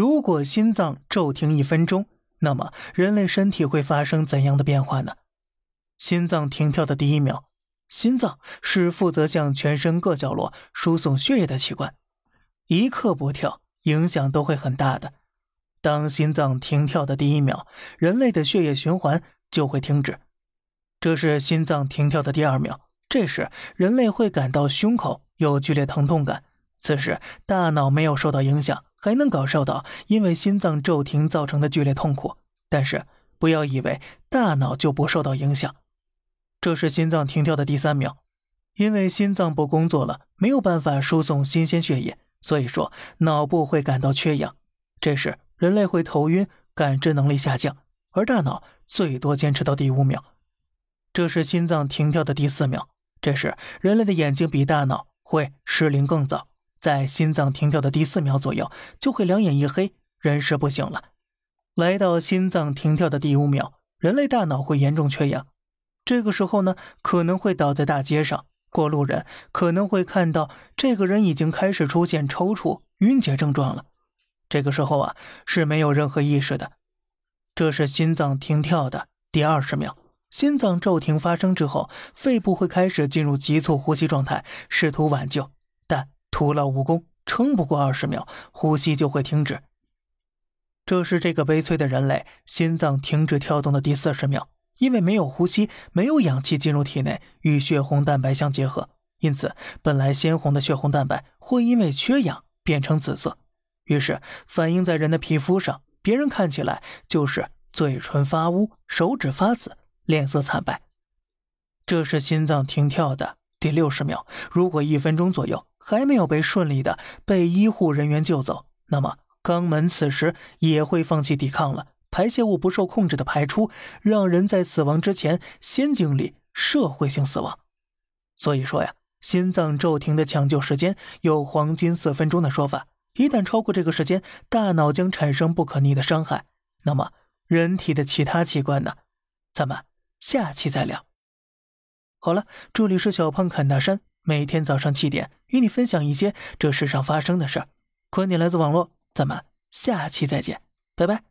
如果心脏骤停一分钟，那么人类身体会发生怎样的变化呢？心脏停跳的第一秒，心脏是负责向全身各角落输送血液的器官，一刻不跳，影响都会很大的。当心脏停跳的第一秒，人类的血液循环就会停止。这是心脏停跳的第二秒，这时人类会感到胸口有剧烈疼痛感，此时大脑没有受到影响，还能感受到因为心脏骤停造成的剧烈痛苦。但是不要以为大脑就不受到影响。这是心脏停跳的第三秒，因为心脏不工作了，没有办法输送新鲜血液，所以说脑部会感到缺氧。这时人类会头晕，感知能力下降，而大脑最多坚持到第五秒。这是心脏停跳的第四秒，这时人类的眼睛比大脑会失灵更早，在心脏停跳的第四秒左右就会两眼一黑，人事不省了。来到心脏停跳的第五秒，人类大脑会严重缺氧。这个时候呢，可能会倒在大街上，过路人可能会看到这个人已经开始出现抽搐、晕厥症状了。这个时候啊，是没有任何意识的。这是心脏停跳的第二十秒，心脏骤停发生之后，肺部会开始进入急促呼吸状态，试图挽救，徒劳无功，撑不过二十秒，呼吸就会停止。这是这个悲催的人类心脏停止跳动的第四十秒。因为没有呼吸，没有氧气进入体内与血红蛋白相结合，因此本来鲜红的血红蛋白会因为缺氧变成紫色，于是反映在人的皮肤上，别人看起来就是嘴唇发乌、手指发紫、脸色惨白。这是心脏停跳的第六十秒，如果一分钟左右还没有被顺利的被医护人员救走，那么肛门此时也会放弃抵抗了。排泄物不受控制的排出，让人在死亡之前先经历社会性死亡。所以说呀，心脏骤停的抢救时间有黄金四分钟的说法。一旦超过这个时间，大脑将产生不可逆的伤害。那么，人体的其他器官呢？咱们下期再聊。好了，这里是小胖侃大山，每天早上七点与你分享一些这世上发生的事儿。观点来自网络，咱们下期再见，拜拜。